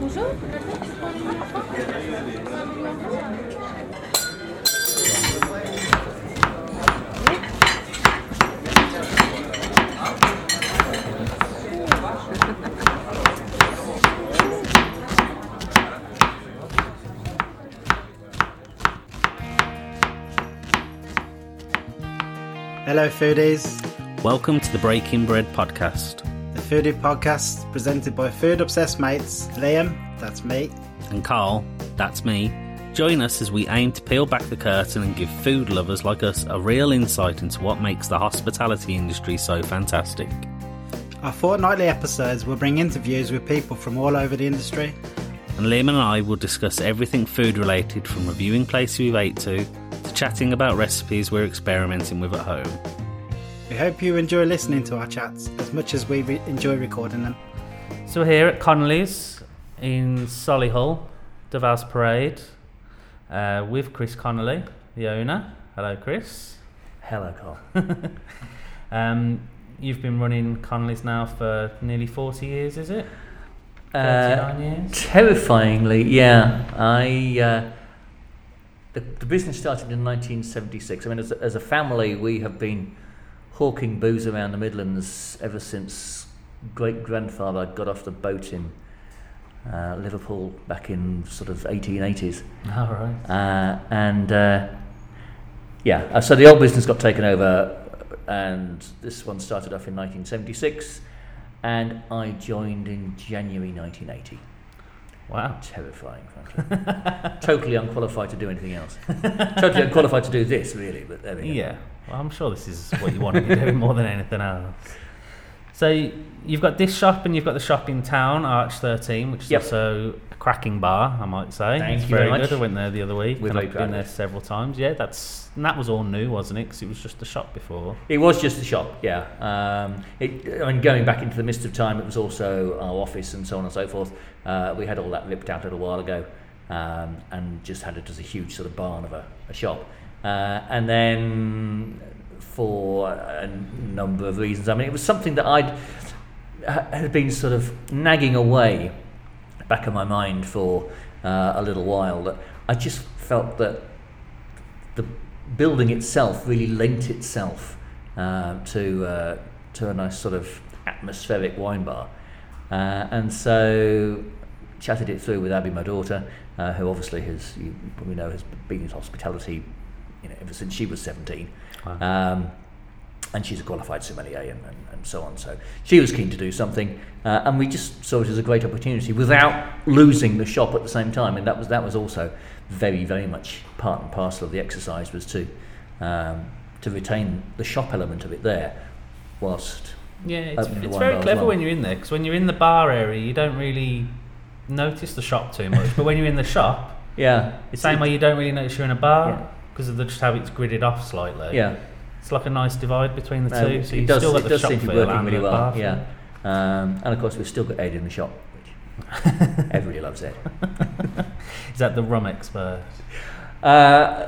Bonjour. Hello, foodies. Welcome to the Breaking Bread podcast. Foodie Podcast presented by food obsessed mates Liam, that's me, And Carl, that's me. Join us as we aim to peel back the curtain and give food lovers like us a real insight into what makes the hospitality industry so fantastic. Our fortnightly episodes will bring interviews with people from all over the industry. And Liam and I will discuss everything food related from reviewing places we've ate to, to chatting about recipes we're experimenting with at home. We hope you enjoy listening to our chats as much as we re- enjoy recording them. So we're here at Connolly's in Solihull, Devals Parade, uh, with Chris Connolly, the owner. Hello, Chris. Hello, Carl. Um, you've been running Connolly's now for nearly 40 years, is it? Uh, 39 years? terrifyingly, yeah. I uh, the, the business started in 1976. I mean, as a, as a family, we have been hawking booze around the Midlands ever since great grandfather got off the boat in uh, Liverpool back in sort of 1880s. All right. Uh, and uh, yeah, uh, so the old business got taken over, and this one started off in 1976, and I joined in January 1980. Wow. Terrifying, frankly. totally unqualified to do anything else. totally unqualified to do this, really. But there we go. Yeah. Well, I'm sure this is what you want to be doing more than anything else. So you've got this shop and you've got the shop in town, Arch 13, which is Yep. also a cracking bar, I might say. Thank it's you very very good. much. I went there the other week. And I've been there several times. Yeah, that's and that was all new, wasn't it? Because it was just a shop before. It was just a shop, yeah. Um, it, I mean, going back into the mist of time, it was also our office and so on and so forth. Uh, we had all that ripped out a little while ago um, and just had it as a huge sort of barn of a, a shop. Uh, and then, for a number of reasons, I mean, it was something that I'd had been sort of nagging away back of my mind for uh, a little while. That I just felt that the building itself really lent itself uh, to uh, to a nice sort of atmospheric wine bar, uh, and so chatted it through with Abby, my daughter, uh, who obviously has you probably know has been in hospitality, you know, ever since she was seventeen. Um, and she's a qualified sommelier and, and, and so on. So she was keen to do something, uh, and we just saw it as a great opportunity without losing the shop at the same time. And that was that was also very very much part and parcel of the exercise was to um, to retain the shop element of it there, whilst Yeah, it's, it's very clever well. when you're in there because when you're in the bar area, you don't really notice the shop too much. but when you're in the shop, yeah, it's same way you don't really notice you're in a bar Yeah. Because of the, just how it's gridded off slightly. yeah. It's like a nice divide between the No, two. So it you does, still got the shop seem to be feel working and really well. Yeah, um, and of course we've still got Ed in the shop, which everybody loves Ed. Is that the rum expert? Uh,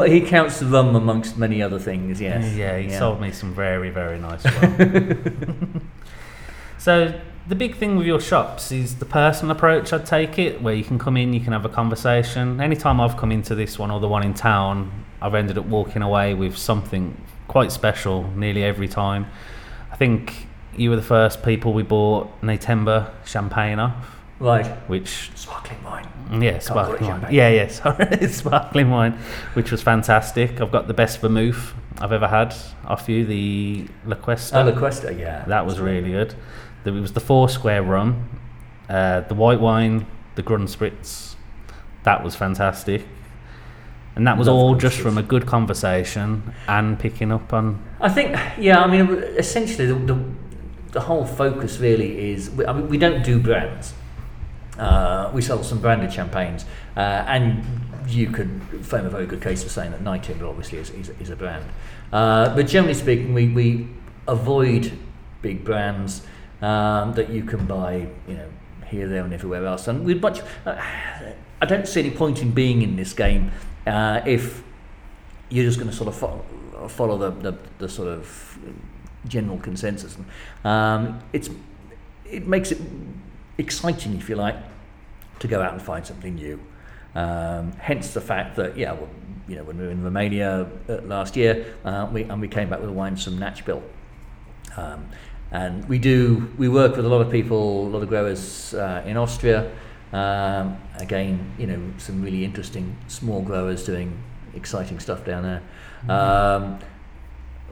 I- he counts the rum amongst many other things. Yes. Yeah, he sold me some very, very nice rum. so the big thing with your shops is the personal approach. I'd take it, where you can come in, you can have a conversation. Anytime I've come into this one or the one in town, I've ended up walking away with something quite special nearly every time. I think you were the first people we bought Nyetimber champagne off, Right. which Sparkling wine. Mm, yeah, call it sparkling wine. Yeah, yeah, sorry, sparkling wine, which was fantastic. I've got the best vermouth I've ever had off you, the La Cuesta. Oh, La Cuesta, yeah. that was really good. There was the Foursquare rum, uh, the white wine, the Grunspitz. That was fantastic. And that was Love all just from a good conversation and picking up on. I think, yeah, I mean, essentially, the, the, the whole focus really is we, I mean, we don't do brands. Uh, we sell some branded champagnes, uh, and you could frame a very good case for saying that Nyetimber obviously is, is, is a brand. Uh, but generally speaking, we, we avoid big brands um, that you can buy, you know, here, there, and everywhere else. And we'd much, uh, I don't see any point in being in this game uh, if you're just going to sort of follow, follow the, the, the sort of general consensus. Um, it's it makes it exciting, if you like, to go out and find something new. Um, hence the fact that, yeah, well, you know, when we were in Romania uh, last year, uh, we, and we came back with a wines from Natchbill. Um, and we do, we work with a lot of people, a lot of growers uh, in Austria. Um, again, you know, some really interesting small growers doing exciting stuff down there. Um,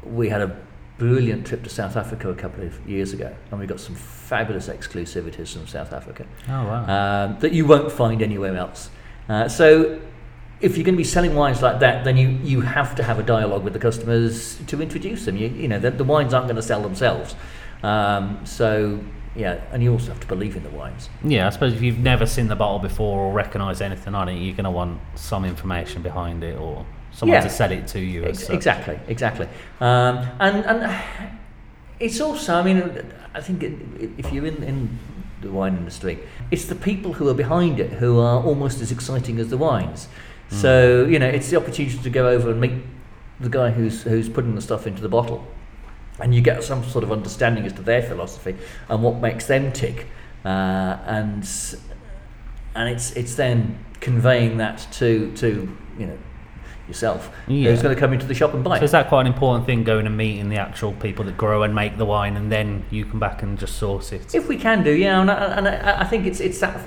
we had a brilliant trip to South Africa a couple of years ago, and we got some fabulous exclusivities from South Africa Oh wow. um, that you won't find anywhere else. Uh, so, if you're going to be selling wines like that, then you, you have to have a dialogue with the customers to introduce them. You, you know, the, the wines aren't going to sell themselves. Um, so, yeah, and you also have to believe in the wines. Yeah, I suppose if you've never seen the bottle before or recognise anything on it, you're going to want some information behind it or someone Yeah. to sell it to you. as Ex- exactly, exactly. Um, and and it's also, I mean, I think if you're in, in the wine industry, it's the people who are behind it who are almost as exciting as the wines. So you know, it's the opportunity to go over and meet the guy who's who's putting the stuff into the bottle, and you get some sort of understanding as to their philosophy and what makes them tick, uh, and and it's it's then conveying that to to you know yourself Yeah. who's going to come into the shop and buy So it. is that quite an important thing, going and meeting the actual people that grow and make the wine, and then you come back and just source it? If we can do, yeah, and I, and I, I think it's it's that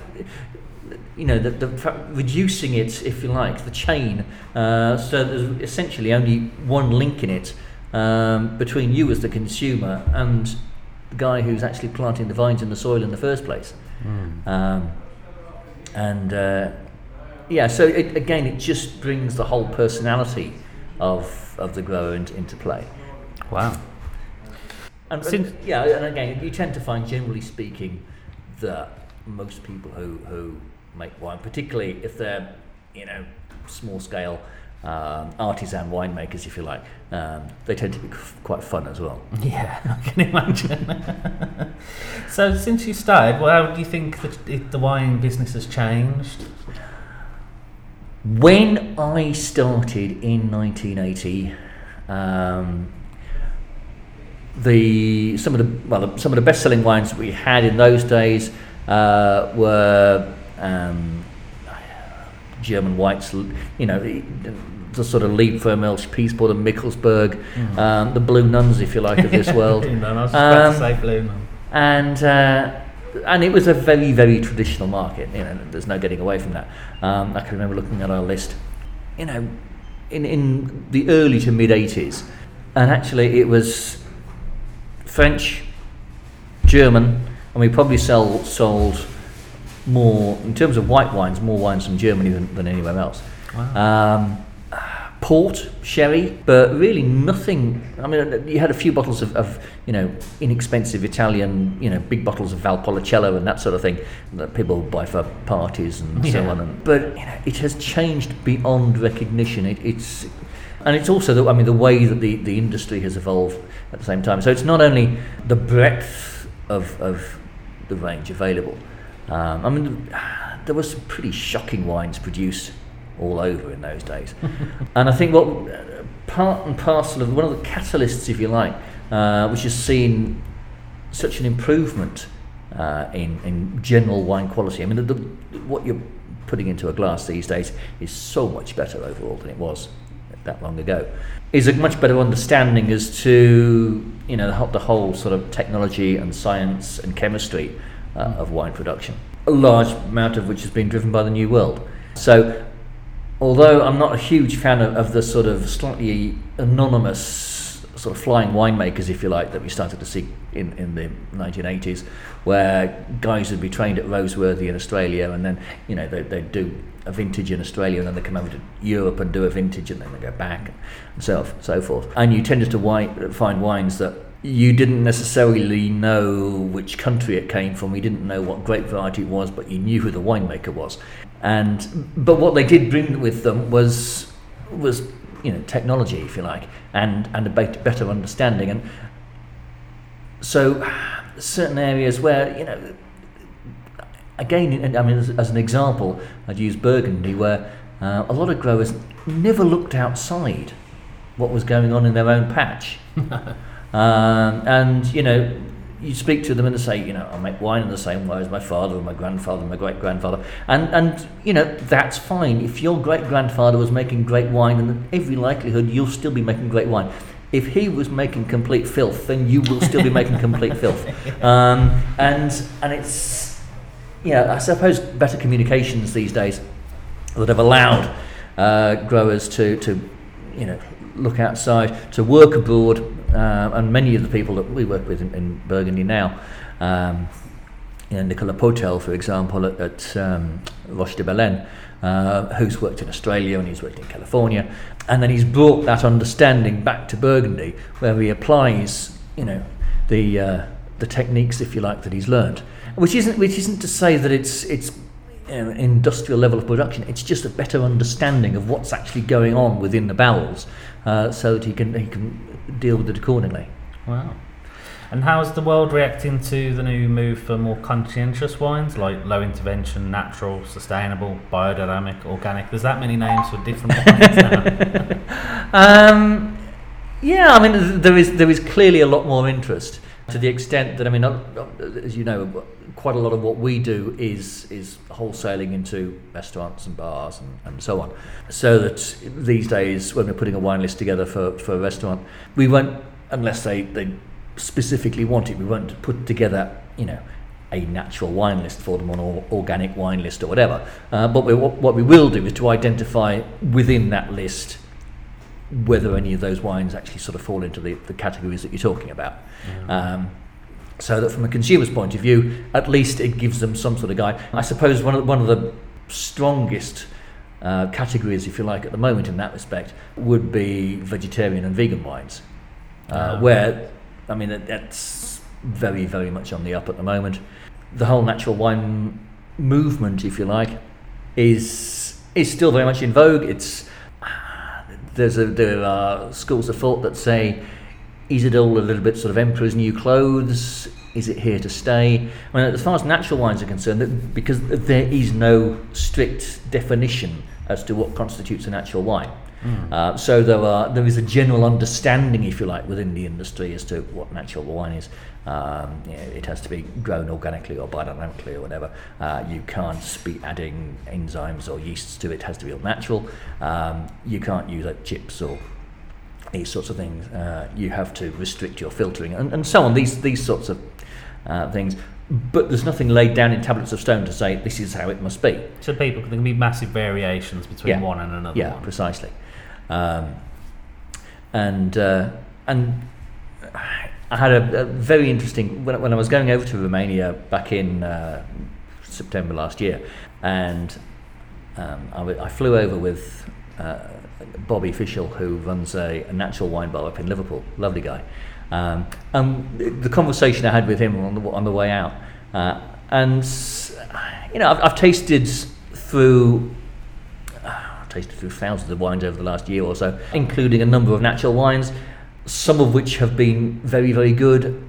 you know the, the reducing it, if you like, the chain. Uh, so there's essentially only one link in it um, between you as the consumer and the guy who's actually planting the vines in the soil in the first place. Um, and uh, yeah, so it, again, it just brings the whole personality of of the grower into, into play. Wow. And, Since- and- yeah, and again, you tend to find, generally speaking, that most people who, who make wine, particularly if they're, you know, small scale um, artisan winemakers, if you like, um, they tend to be f- quite fun as well. Yeah, I can imagine. so, since you started, well, how do you think that the wine business has changed? When I started in 1980, um, the some of the well some of the best selling wines that we had in those days uh, were um, German whites, you know, the, sort of Liebfraumilch, Piesport and Michelsberg, um, the Blue Nuns, if you like, of this world. No, I was just about Um, to say Blue Nun. and uh, and it was a very very traditional market. You know, there's no getting away from that. Um, I can remember looking at our list, you know, in in the early to mid '80s, and actually it was French, German, and we probably sell sold more in terms of white wines, more wines from Germany than, than anywhere else. Um, port, sherry, but really nothing. I mean, you had a few bottles of, of, you know, inexpensive Italian, you know, big bottles of Valpolicella and that sort of thing that people buy for parties and so on. And, but you know, it has changed beyond recognition. It, it's and it's also the, I mean, the way that the, the industry has evolved at the same time. So it's not only the breadth of, of the range available. Um, I mean, there were some pretty shocking wines produced all over in those days. and I think what uh, part and parcel of one of the catalysts, if you like, uh, which has seen such an improvement uh, in, in general wine quality. I mean, the, the, what you're putting into a glass these days is so much better overall than it was that long ago. Is a much better understanding as to you know the whole, the whole sort of technology and science and chemistry uh, of wine production. A large amount of which has been driven by the New World. So although I'm not a huge fan of, of the sort of slightly anonymous sort of flying winemakers, if you like, that we started to see in, in the 1980s, where guys would be trained at Roseworthy in Australia, and then you know they, they'd do a vintage in Australia, and then they come over to Europe and do a vintage, and then they go back, and so so forth. And you tended to wi- find wines that you didn't necessarily know which country it came from. You didn't know what grape variety it was, but you knew who the winemaker was. And but what they did bring with them was was you know technology, if you like, and and a better understanding. And so certain areas where you know again, I mean, as, as an example, I'd use Burgundy, where uh, a lot of growers never looked outside what was going on in their own patch. um, and, you know, you speak to them and they say, you know, I make wine in the same way as my father and my grandfather and my great grandfather, and and you know that's fine. If your great grandfather was making great wine, and every likelihood you'll still be making great wine. If he was making complete filth, then you will still be making complete filth. Um, and and it's yeah, I suppose better communications these days that have allowed uh, growers to to you know look outside, to work abroad, uh, and many of the people that we work with in, in Burgundy now, um, you know, Nicolas Potel, for example, at, at um, Roche de Bellene, uh, who's worked in Australia and he's worked in California, and then he's brought that understanding back to Burgundy, where he applies, you know, the uh, the techniques, if you like, that he's learned, which isn't which isn't to say that it's it's industrial level of production. It's just a better understanding of what's actually going on within the barrels, uh, so that he can he can deal with it accordingly. Wow. And how's the world reacting to the new move for more conscientious wines like low intervention, natural, sustainable, biodynamic, organic? There's that many names for different wines now. Um, yeah, I mean, there is there is clearly a lot more interest to the extent that I mean, as you know, quite a lot of what we do is is wholesaling into restaurants and bars and, and so on. So that these days, when we're putting a wine list together for, for a restaurant, we won't unless they, they specifically want it. We won't put together, you know, a natural wine list for them or an organic wine list or whatever. Uh, but we, what, what we will do is to identify within that list whether any of those wines actually sort of fall into the, the categories that you're talking about. Um, so that from a consumer's point of view, at least it gives them some sort of guide. I suppose one of, one of the strongest uh, categories, if you like, at the moment in that respect would be vegetarian and vegan wines, uh, where, I mean, that- that's very, very much on the up at the moment. The whole natural wine movement, if you like, is is still very much in vogue. It's there's a, there are schools of thought that say, is it all a little bit sort of emperor's new clothes? Is it here to stay? I mean, as far as natural wines are concerned, because there is no strict definition as to what constitutes a natural wine. Uh, so there are there is a general understanding, if you like, within the industry as to what natural wine is. Um, you know, it has to be grown organically or biodynamically or whatever. Uh, you can't be adding enzymes or yeasts to it. It has to be all natural. Um, you can't use like chips or these sorts of things. Uh, you have to restrict your filtering and, and so on. These these sorts of uh, things. But there's nothing laid down in tablets of stone to say this is how it must be. so people, there can be massive variations between Yeah. one and another Yeah, one. precisely. Um, and uh, and I had a, a very interesting when, when I was going over to Romania back in uh, September last year, and um, I, w- I flew over with uh, Bobby Fischel, who runs a, a natural wine bar up in Liverpool. Lovely guy. Um, and the- conversation I had with him on the, on the way out, uh, and you know, I've, I've tasted through tasted through thousands of wines over the last year or so, including a number of natural wines, some of which have been very, very good,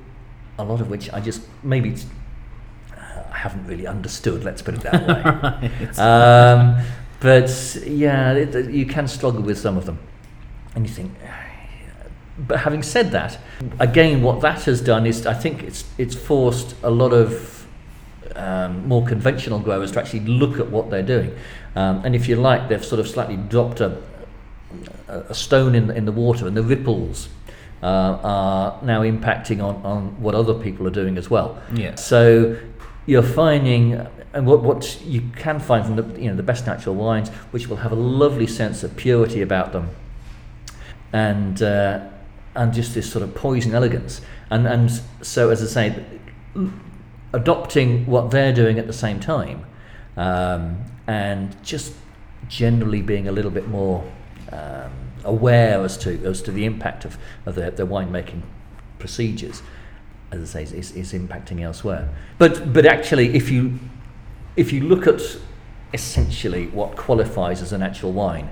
a lot of which I just maybe it's- I haven't really understood. Let's put it that way. um, but yeah, it- you can struggle with some of them, and you think. But having said that, again, what that has done is I think it's it's forced a lot of um, more conventional growers to actually look at what they're doing. Um, and if you like, they've sort of slightly dropped a, a stone in, in the water, and the ripples uh, are now impacting on, on what other people are doing as well. Yeah. So you're finding, and what, what you can find from the, you know, the best natural wines, which will have a lovely sense of purity about them, and uh, and just this sort of poison elegance. And and so, as I say, adopting what they're doing at the same time, um, and just generally being a little bit more um, aware as to as to the impact of, of their, their winemaking procedures, as I say, is, is impacting elsewhere. But but actually, if you if you look at essentially what qualifies as a natural wine,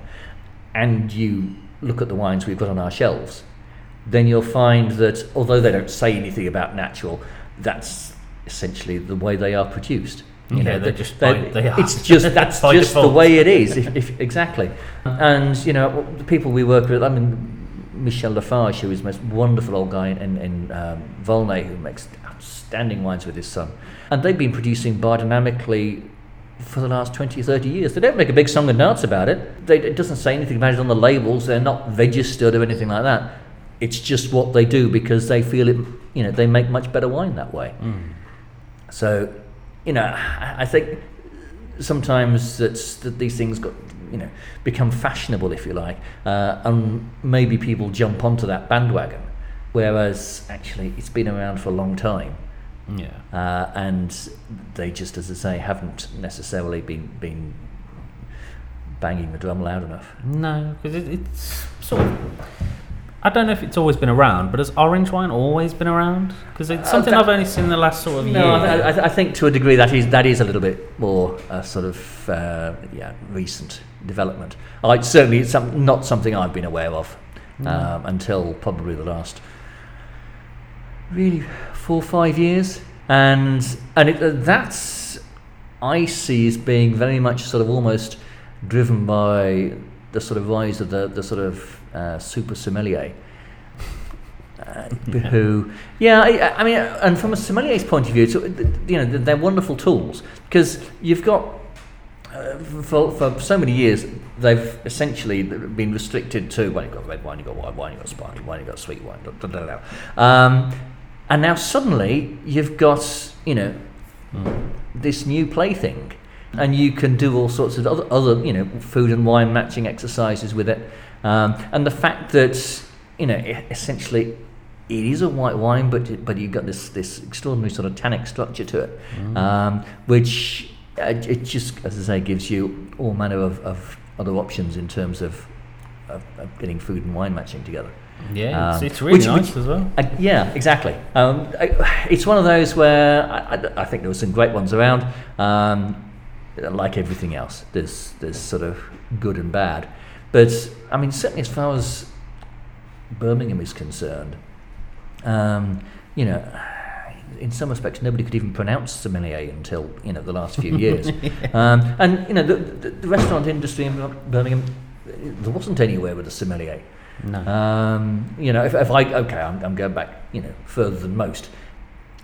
and you look at the wines we've got on our shelves, then you'll find that although they don't say anything about natural, that's essentially the way they are produced. Yeah, they're they- just they- by- they are. it's just that's just the way it is. If, if, exactly, and you know the people we work with. I mean, Michel Lafarge, who is the most wonderful old guy in, in um, Volnay, who makes outstanding wines with his son. And they've been producing biodynamically for the last 20 30 years. They don't make a big song and dance about it. They, it doesn't say anything about it on the labels. They're not registered or anything like that. It's just what they do because they feel it, you know, they make much better wine that way. Mm. So, you know, I think sometimes that's, that these things got, you know, become fashionable, if you like, uh, and maybe people jump onto that bandwagon, whereas actually it's been around for a long time. Yeah. Uh, and they just, as I say, haven't necessarily been been banging the drum loud enough. No, because it, it's sort of. I don't know if it's always been around, but has orange wine always been around? Because it's Uh, something that- I've only seen in the last sort of year. No, I, I, I think to a degree that is that is a little bit more uh, sort of uh, yeah recent development. I certainly it's some, not something I've been aware of um, until probably the last really four or five years, and and it, uh, that's I see as being very much sort of almost driven by the sort of rise of the the sort of uh, super sommelier. Uh, who, yeah, I, I mean, and from a sommelier's point of view, it's, you know, they're wonderful tools because you've got uh, for, for so many years, they've essentially been restricted to well, you've got red wine, you've got white wine, you've got sparkling wine, you've got sweet wine. Um, and now suddenly you've got you know this new plaything, and you can do all sorts of other, other you know food and wine matching exercises with it, um, and the fact that you know essentially it is a white wine, but but you've got this this extraordinary sort of tannic structure to it, um, which uh, it just, as I say, gives you all manner of, of other options in terms of, of, of getting food and wine matching together. Yeah, it's, Um, it's really which- nice which- as well. Uh, yeah, exactly. Um, I, it's one of those where I, I, I think there were some great ones around. Um, like everything else, there's there's sort of good and bad, but I mean certainly as far as Birmingham is concerned, um, you know, in some respects nobody could even pronounce sommelier until you know the last few years, um, and you know the, the, the restaurant industry in Birmingham, there wasn't anywhere with a sommelier. No. Um, you know, if, if I okay, I'm, I'm going back, you know, further than most.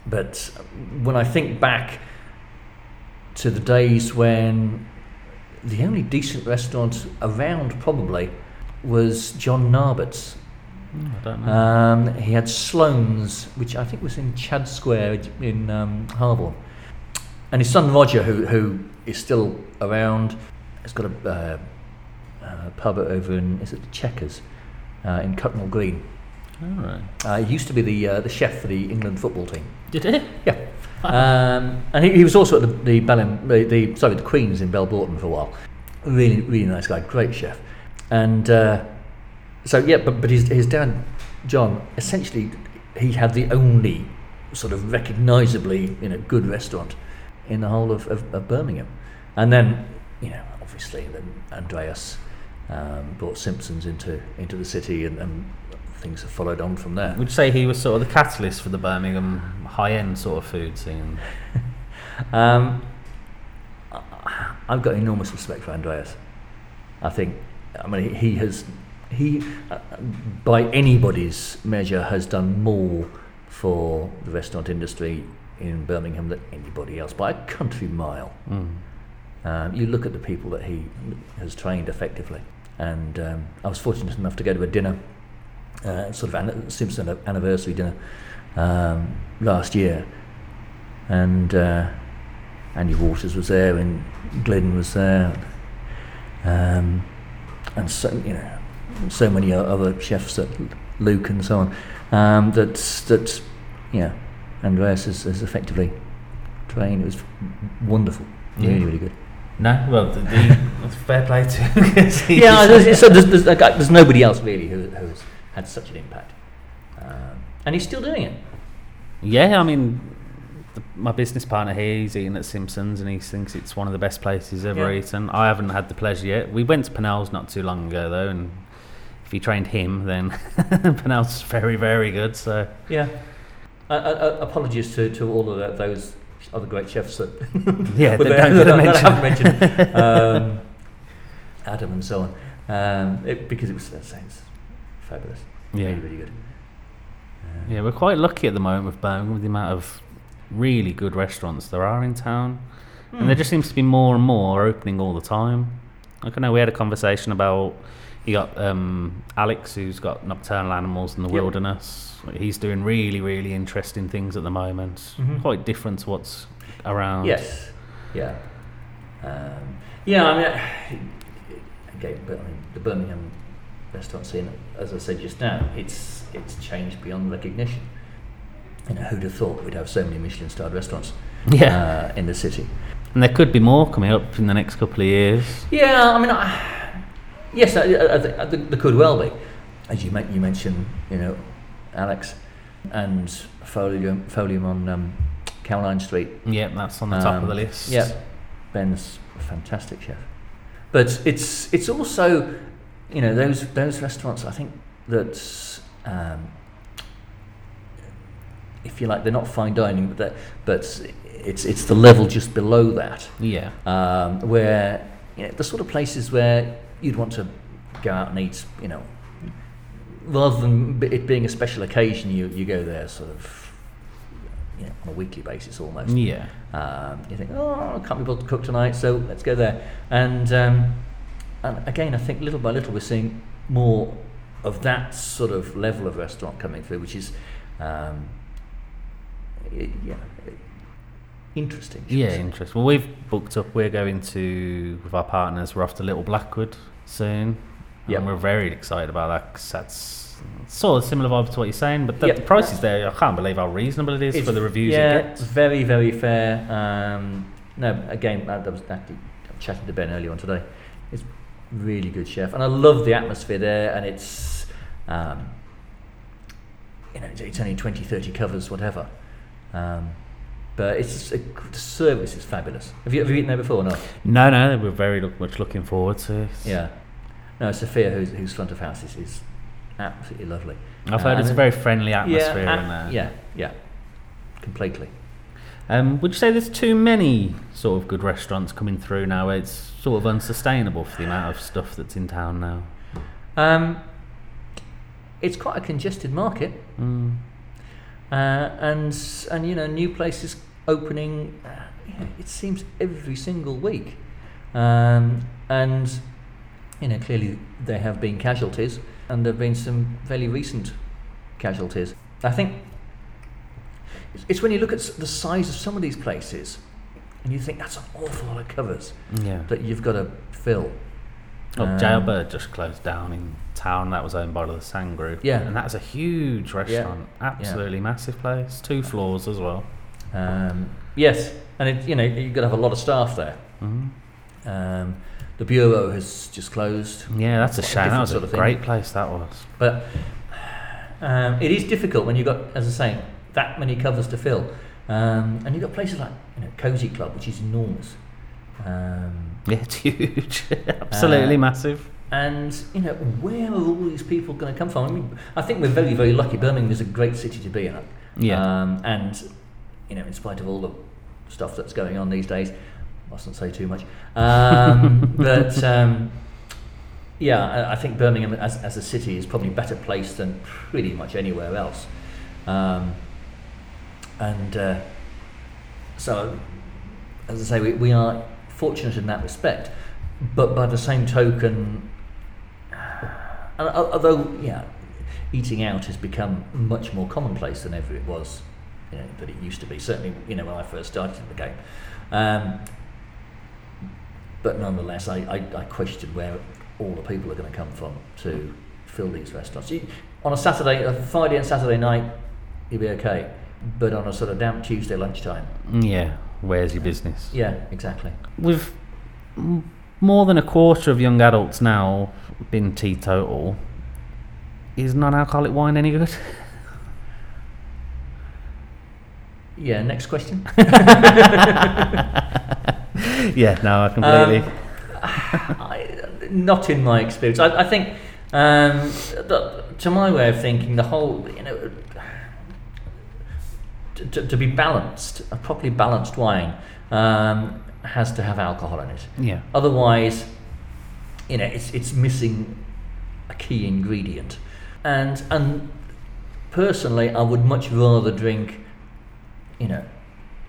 But when I think back to the days when the only decent restaurant around probably was John Narbett's. Mm, I don't know. Um, he had Sloane's, which I think was in Chad Square in um, Harborne. And his son Roger, who, who is still around, has got a, uh, a pub over in, is it the Checkers, uh, in Cutnall Green. All right. Uh, he used to be the, uh, the chef for the England football team. Did it? Yeah. Um, and he, he was also at the, the, the, the sorry the Queen's in Belbroughton for a while. Really really nice guy, great chef. And uh, so yeah, but but his his dad John essentially he had the only sort of recognisably you know good restaurant in the whole of, of, of Birmingham. And then you know obviously then Andreas um, brought Simpsons into into the city and, and things have followed on from there. Would you say he was sort of the catalyst for the Birmingham high-end sort of food scene? Um, I've got enormous respect for Andreas. I think, I mean, he, he has, he, uh, by anybody's measure, has done more for the restaurant industry in Birmingham than anybody else by a country mile. Mm. Um, you look at the people that he has trained effectively. And um, I was fortunate enough to go to a dinner, uh, sort of an- Simpson anniversary dinner, um, last year. And uh, Andy Waters was there, and Glidden was there, um, and so you know, so many other chefs that Luke and so on. Um, that that yeah, Andreas has, has effectively trained. It was wonderful, really, Yeah. really good. No, well, the, the fair play to him. 'cause he- yeah, there's, so there's, there's, like, there's nobody else really who, who has had such an impact, um, and he's still doing it. Yeah, I mean, the, my business partner here, he's eating at Simpsons and he thinks it's one of the best places ever Yeah. eaten. I haven't had the pleasure yet. We went to Purnell's not too long ago, though, and if he trained him, then Purnell's very, very good. So, Yeah. Uh, uh, apologies to, to all of that, those other great chefs that yeah, they there don't that, that I mentioned. haven't mentioned. um, Adam and so on, um, it, because it was, it's fabulous. Yeah. Really, really good. Yeah, we're quite lucky at the moment with Birmingham with the amount of really good restaurants there are in town. And there just seems to be more and more opening all the time. Like I know we had a conversation about you got um, Alex who's got nocturnal animals in the Yep. wilderness. He's doing really, really interesting things at the moment. Mhm. Quite different to what's around. Yes. Yeah. Um, yeah, I mean, again, but I mean, the Birmingham restaurant scene, as I said just now, it's it's changed beyond recognition. You know, who'd have thought we'd have so many Michelin-starred restaurants Yeah. uh, in the city? And there could be more coming up in the next couple of years. Yeah, I mean, I, yes, I, I, I, think- there could well be. As you, you mentioned, you know, Alex and Folium, Folium on um, Caroline Street. Yeah, that's on the top of Um, the list. Yeah, Ben's a fantastic chef. But it's it's also, you know, those those restaurants. I think that, um, if you like, they're not fine dining, but they're- but it's it's the level just below that Yeah. um, where you know, the sort of places where you'd want to go out and eat, you know, rather than it being a special occasion, you, you go there sort of you know, on a weekly basis almost. Yeah. Um, you think, oh, I can't be able to cook tonight, so let's go there. And um, and again, I think little by little we're seeing more of that sort of level of restaurant coming through, which is um, y- yeah, interesting. shall Yeah, interesting. Well, we've booked up. We're going to with our partners. We're off to Little Blackwood soon. Yeah, and we're very excited about that 'cause that's sort of similar vibe to what you're saying. But the, Yep. the price is there. I can't believe how reasonable it is It's- for the reviews yeah, it gets. very, very fair. Um, no, again, I, I was actually chatting to Ben earlier on today. It's really good chef, and I love the atmosphere there. And it's, um, you know, it's, it's only 20, 30 covers, whatever. Um, but it's the service is fabulous. Have you have you eaten there before? or not? No, no, we're very look, much looking forward to it. Yeah. No, Sophia, who's, who's front of house, is, is absolutely lovely. I've heard Uh, it's a very friendly atmosphere yeah, in there. Yeah, yeah, completely. Um, would you say there's too many sort of good restaurants coming through now? It's sort of unsustainable for the amount of stuff that's in town now. Um, it's quite a congested market, Mm. uh, and and you know new places opening. Uh, it seems every single week, um, and you know clearly there have been casualties, and there have been some fairly recent casualties. I think it's- when you look at the size of some of these places, and you think that's an awful lot of covers Yeah. that you've got to fill. Oh, Um, Jailbird just closed down in town. That was owned by the Sang Group. Yeah. and that's a huge restaurant, absolutely massive place, two floors as well. Um, yes, and it, you know you've got to have a lot of staff there. Mm. Um, the bureau has just closed, Yeah, that's a shame. That was sort a of thing. great place. That was. but um, it is difficult when you've got, as I say, that many covers to fill, um, and you've got places like you know Cosy Club, which is enormous, um, Yeah, it's huge. absolutely Uh, massive. and you know where are all these people going to come from? I mean, I think we're very very lucky. Birmingham is a great city to be in, Yeah. um, and you know in spite of all the stuff that's going on these days. Mustn't say too much. Um, but um, yeah, I, I think Birmingham as, as a city is probably better placed than pretty much anywhere else. And uh, so, as I say, we, we are fortunate in that respect. But by the same token, although, yeah, eating out has become much more commonplace than ever it was, you know, that it used to be. Certainly, you know, when I first started in the game. Um, but nonetheless, I, I, I question where all the people are going to come from to fill these restaurants. You, on a Saturday, a Friday and Saturday night, you'll be okay. But on a sort of damp Tuesday lunchtime, Yeah, where's your business? yeah, exactly. With more than a quarter of young adults now been teetotal, is non-alcoholic wine any good? Yeah, next question. yeah, no, I completely. Um, I, not in my experience. I, I think, um, the, to my way of thinking, the whole, you know, to, to, be balanced, a properly balanced wine um, has to have alcohol in it. yeah, Otherwise, you know, it's, it's missing a key ingredient. and and personally, I would much rather drink, you know,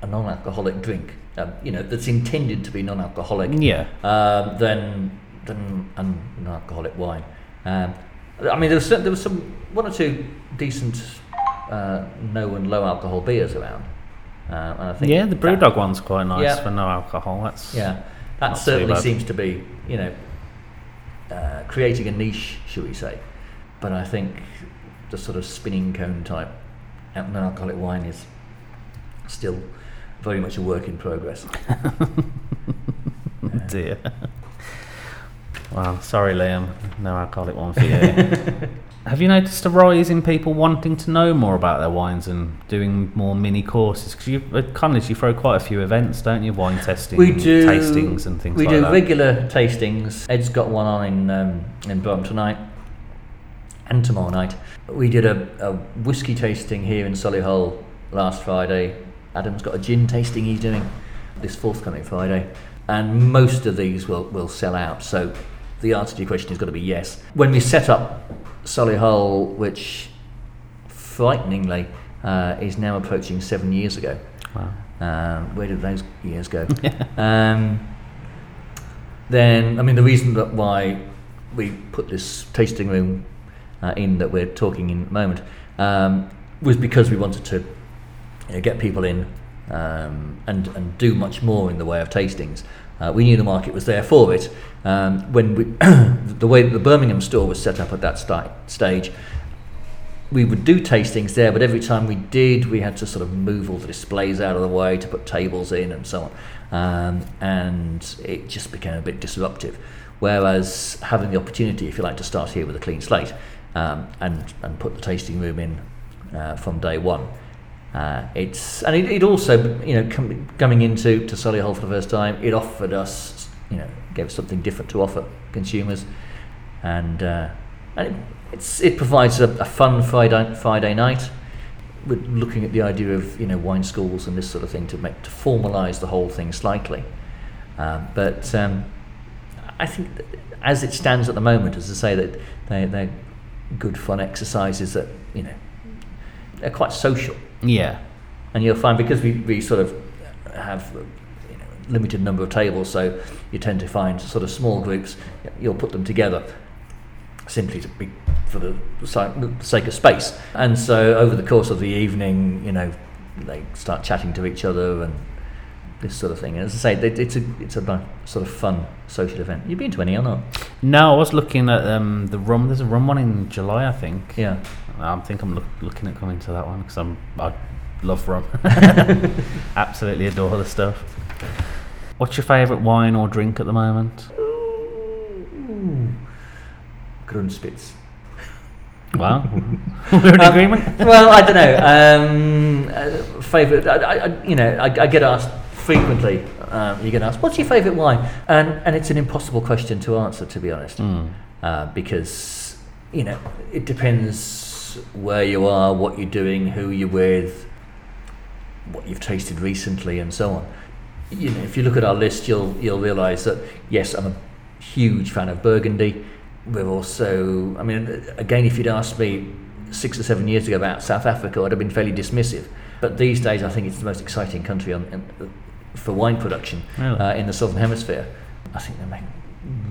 a non-alcoholic drink, um, you know, that's intended to be non-alcoholic, Yeah. um, than than an non-alcoholic wine. Um, I mean, there was some, there was some one or two decent uh, no and low alcohol beers around, uh, and I think Yeah, the that- Brewdog one's quite nice Yeah. for no alcohol. That's Yeah, that certainly seems to be, you know, uh, creating a niche, shall we say? But I think the sort of spinning cone type non-alcoholic wine is still very much a work in progress. dear. Well, sorry, Liam. No alcoholic one for you. Have you noticed a rise in people wanting to know more about their wines and doing more mini courses? Because you at College, you throw quite a few events, don't you? Wine testing, We do tastings, and things We like do that. regular tastings. Ed's got one on in um, in Brum tonight and tomorrow night. We did a, a whiskey tasting here in Solihull last Friday. Adam's got a gin tasting he's doing this forthcoming Friday, and most of these will will sell out. So the answer to your question has got to be yes. When we set up Solihull, which frighteningly uh, is now approaching seven years ago. Wow. Um, where did those years go? um, then, I mean, the reason that why we put this tasting room uh, in that we're talking in a moment um, was because we wanted to you know, get people in um, and and do much more in the way of tastings. Uh, we knew the market was there for it. Um, when we the way that the Birmingham store was set up at that stage, we would do tastings there, but every time we did, we had to sort of move all the displays out of the way to put tables in and so on. Um, and it just became a bit disruptive. Whereas having the opportunity, if you like, to start here with a clean slate um, and, and put the tasting room in uh, from day one, uh, it's and it, it also you know com- coming into to Solihull for the first time, it offered us you know gave us something different to offer consumers, and uh, and it, it's it provides a, a fun Friday Friday night. We're looking at the idea of you know wine schools and this sort of thing to make to formalise the whole thing slightly, um, but um, I think as it stands at the moment, as I say that they they're good fun exercises that you know they're quite social Yeah. and you'll find because we, we sort of have you know, limited number of tables, so you tend to find sort of small groups. You'll put them together simply to be for the the sake of space. And so over the course of the evening, you know, they start chatting to each other and this sort of thing. And as I say, it's a it's a sort of fun social event. You've been to any or not? No, I was looking at um, the rum. There's a rum one in July, I think. Yeah. I think I'm look, looking at coming to that one because I'm I love rum. Absolutely adore the stuff. What's your favourite wine or drink at the moment? Grunspitz. Well, we're in Um, agreement. well, I don't know. Um, uh, favorite, I, I- you know, I, I get asked frequently. Um, you get asked, "What's your favorite wine?" And and it's an impossible question to answer, to be honest, Mm. uh, because you know it depends where you are, what you're doing, who you're with, what you've tasted recently, and so on. You know, if you look at our list, you'll you'll realise that yes, I'm a huge fan of Burgundy. We're also, I mean, again, if you'd asked me six or seven years ago about South Africa, I'd have been fairly dismissive. But these days, I think it's the most exciting country on, for wine production Really? uh, in the southern hemisphere. I think they're making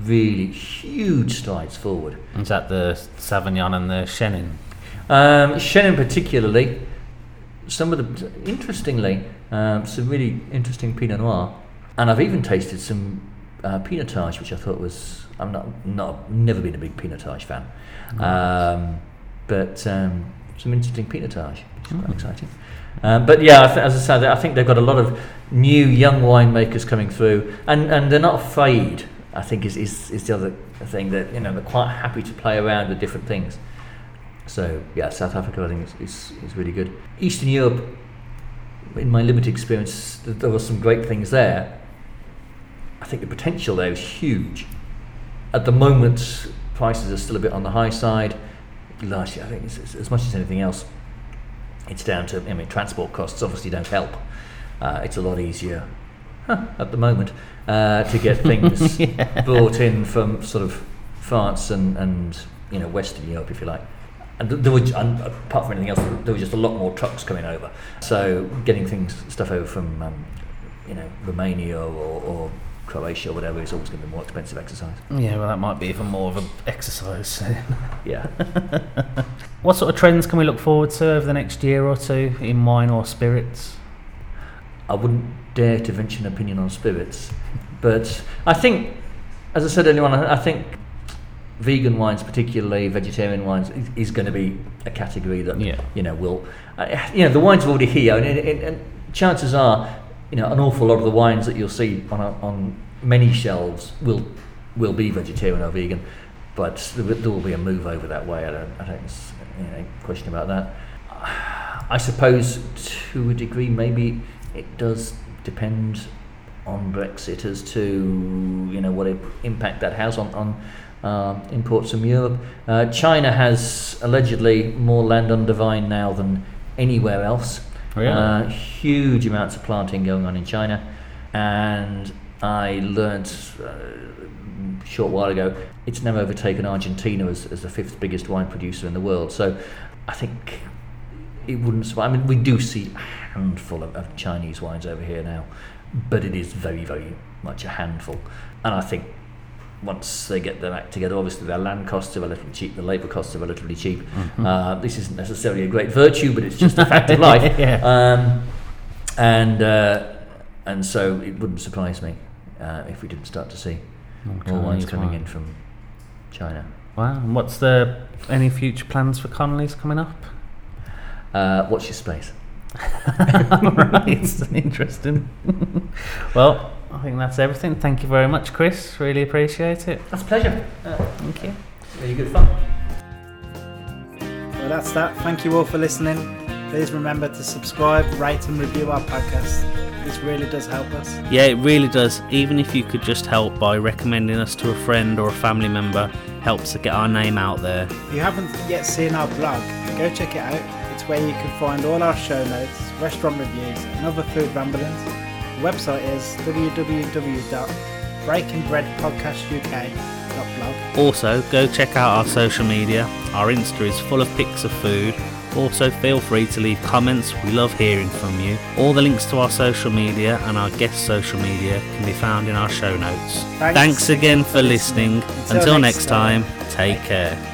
really huge strides forward. Is that the Sauvignon and the Chenin? Um, Chenin particularly, some of the interestingly, um, some really interesting Pinot Noir, and I've even tasted some uh, Pinotage, which I thought was I'm not not never been a big Pinotage fan, um, but um, some interesting Pinotage, which is quite exciting. Um, but yeah, as I said, I think they've got a lot of new young winemakers coming through, and, and they're not afraid. I think is, is is the other thing that you know they're quite happy to play around with different things. So yeah, South Africa I think is, is, is really good. Eastern Europe, in my limited experience, th- there were some great things there. I think the potential there is huge. At the moment, prices are still a bit on the high side. Last year, I think it's, it's, as much as anything else, it's down to I mean transport costs obviously don't help. Uh, it's a lot easier huh, at the moment uh, to get things brought in from sort of France and, and you know Western Europe, if you like. and there were, and apart from anything else, there were just a lot more trucks coming over. So getting things stuff over from um, you know Romania or, or Croatia or whatever is always going to be a more expensive exercise. Yeah, well, that might be even more of an exercise. Yeah. what sort of trends can we look forward to over the next year or two in wine or spirits? I wouldn't dare to venture an opinion on spirits, but I think, as I said earlier on, I think vegan wines, particularly vegetarian wines, is, is going to be a category that Yeah. you know will, uh, you know, the wines are already here, and, and, and chances are, you know, an awful lot of the wines that you'll see on a, on many shelves will will be vegetarian or vegan, but there, will- there will be a move over that way. I don't, I don't, you know, question about that. I suppose to a degree, maybe it does depend on Brexit as to you know what impact that has on on um, imports from Europe. Uh, China has allegedly more land under vine now than anywhere else. Really? Uh, huge amounts of planting going on in China, and I learnt uh, a short while ago it's now overtaken Argentina as, as the fifth biggest wine producer in the world. So I think it wouldn't surprise. I mean, we do see a handful of, of Chinese wines over here now, but it is very, very much a handful. And I think once they get their act together, obviously their land costs are relatively cheap, the labour costs are relatively cheap. Uh, this isn't necessarily a great virtue, but it's just a fact of life. Yeah. Um, and uh, and so it wouldn't surprise me uh, if we didn't start to see more wines coming wine. in from China. Wow. And what's the any future plans for Connolly's coming up? Uh, watch your space. right, interesting. well, I think that's everything. Thank you very much, Chris. Really appreciate it. That's a pleasure. Thank you. Really good fun. Well, that's that. Thank you all for listening. Please remember to subscribe, rate, and review our podcast. This really does help us. Yeah, it really does. Even if you could just help by recommending us to a friend or a family member, helps to get our name out there. If you haven't yet seen our blog, go check it out. It's where you can find all our show notes, restaurant reviews, and other food ramblings. The website is www.breakingbreadpodcastuk.blog. Also, go check out our social media. Our Insta is full of pics of food. Also, feel free to leave comments. We love hearing from you. All the links to our social media and our guest social media can be found in our show notes. Thanks. Thanks again for listening. Until Until next next time, take care.